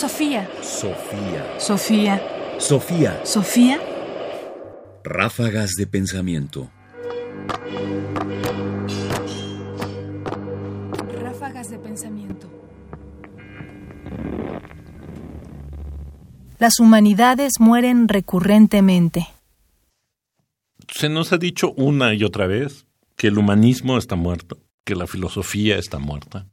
Sofía. Sofía. Sofía. Sofía. Sofía. Ráfagas de pensamiento. Ráfagas de pensamiento. Las humanidades mueren recurrentemente. Se nos ha dicho una y otra vez que el humanismo está muerto, que la filosofía está muerta,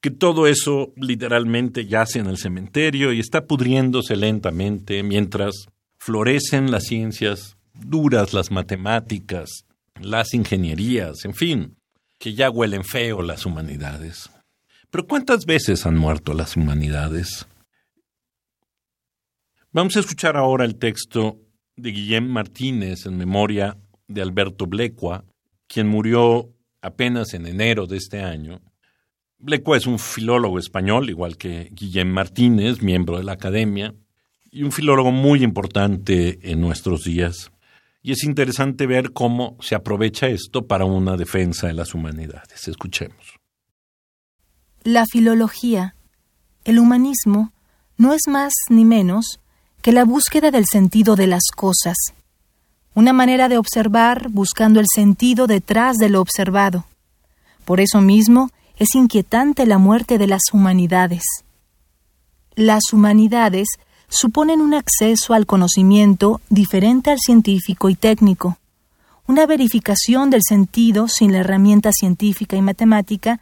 que todo eso literalmente yace en el cementerio y está pudriéndose lentamente mientras florecen las ciencias duras, las matemáticas, las ingenierías, en fin, que ya huelen feo las humanidades. Pero ¿cuántas veces han muerto las humanidades? Vamos a escuchar ahora el texto de Guillem Martínez en memoria de Alberto Blecua, quien murió apenas en enero de este año. Blecua es un filólogo español, igual que Guillem Martínez, miembro de la Academia, y un filólogo muy importante en nuestros días. Y es interesante ver cómo se aprovecha esto para una defensa de las humanidades. Escuchemos. La filología, el humanismo, no es más ni menos que la búsqueda del sentido de las cosas, una manera de observar buscando el sentido detrás de lo observado. Por eso mismo es inquietante la muerte de las humanidades. Las humanidades suponen un acceso al conocimiento diferente al científico y técnico, una verificación del sentido sin la herramienta científica y matemática,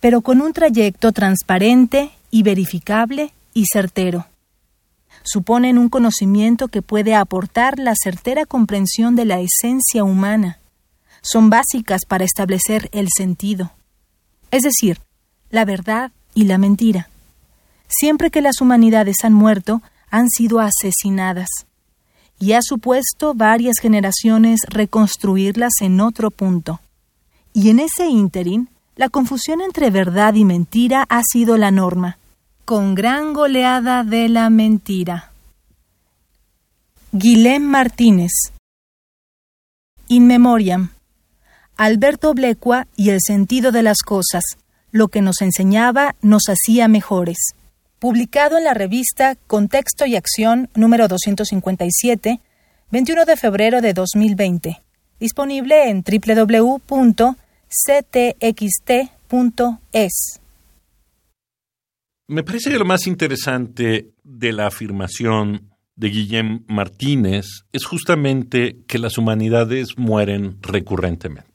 pero con un trayecto transparente y verificable y certero. Suponen un conocimiento que puede aportar la certera comprensión de la esencia humana. Son básicas para establecer el sentido, es decir, la verdad y la mentira. Siempre que las humanidades han muerto, han sido asesinadas, y ha supuesto varias generaciones reconstruirlas en otro punto. Y en ese ínterin, la confusión entre verdad y mentira ha sido la norma, con gran goleada de la mentira. Guilhem Martínez In Memoriam Alberto Blecua y el sentido de las cosas, lo que nos enseñaba nos hacía mejores publicado en la revista Contexto y Acción número 257, 21 de febrero de 2020, disponible en www.ctxt.es. Me parece que lo más interesante de la afirmación de Guillem Martínez es justamente que las humanidades mueren recurrentemente.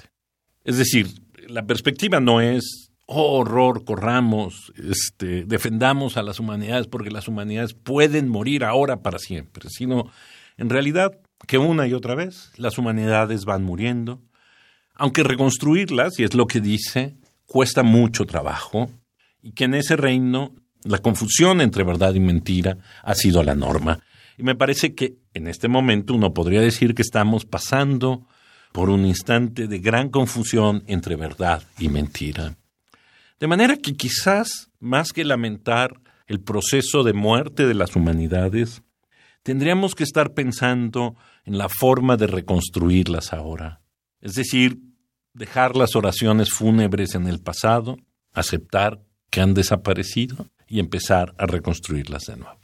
Es decir, la perspectiva no es oh horror, corramos, este, defendamos a las humanidades porque las humanidades pueden morir ahora para siempre, sino en realidad que una y otra vez las humanidades van muriendo, aunque reconstruirlas, y es lo que dice, cuesta mucho trabajo, y que en ese reino la confusión entre verdad y mentira ha sido la norma. Y me parece que en este momento uno podría decir que estamos pasando por un instante de gran confusión entre verdad y mentira. De manera que quizás, más que lamentar el proceso de muerte de las humanidades, tendríamos que estar pensando en la forma de reconstruirlas ahora. Es decir, dejar las oraciones fúnebres en el pasado, aceptar que han desaparecido y empezar a reconstruirlas de nuevo.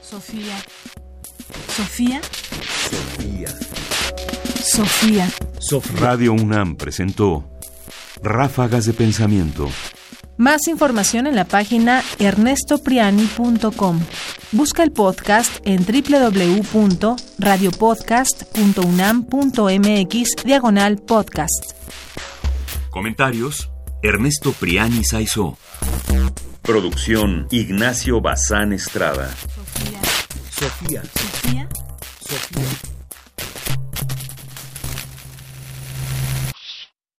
Sofía. Sofía. Sofía. Sofía. Radio UNAM presentó Ráfagas de Pensamiento. Más información en la página ernestopriani.com. Busca el podcast en www.radiopodcast.unam.mx diagonal podcast. Comentarios: Ernesto Priani Saizó. Producción: Ignacio Bazán Estrada. Sofía. Sofía. Sofía. Sofía.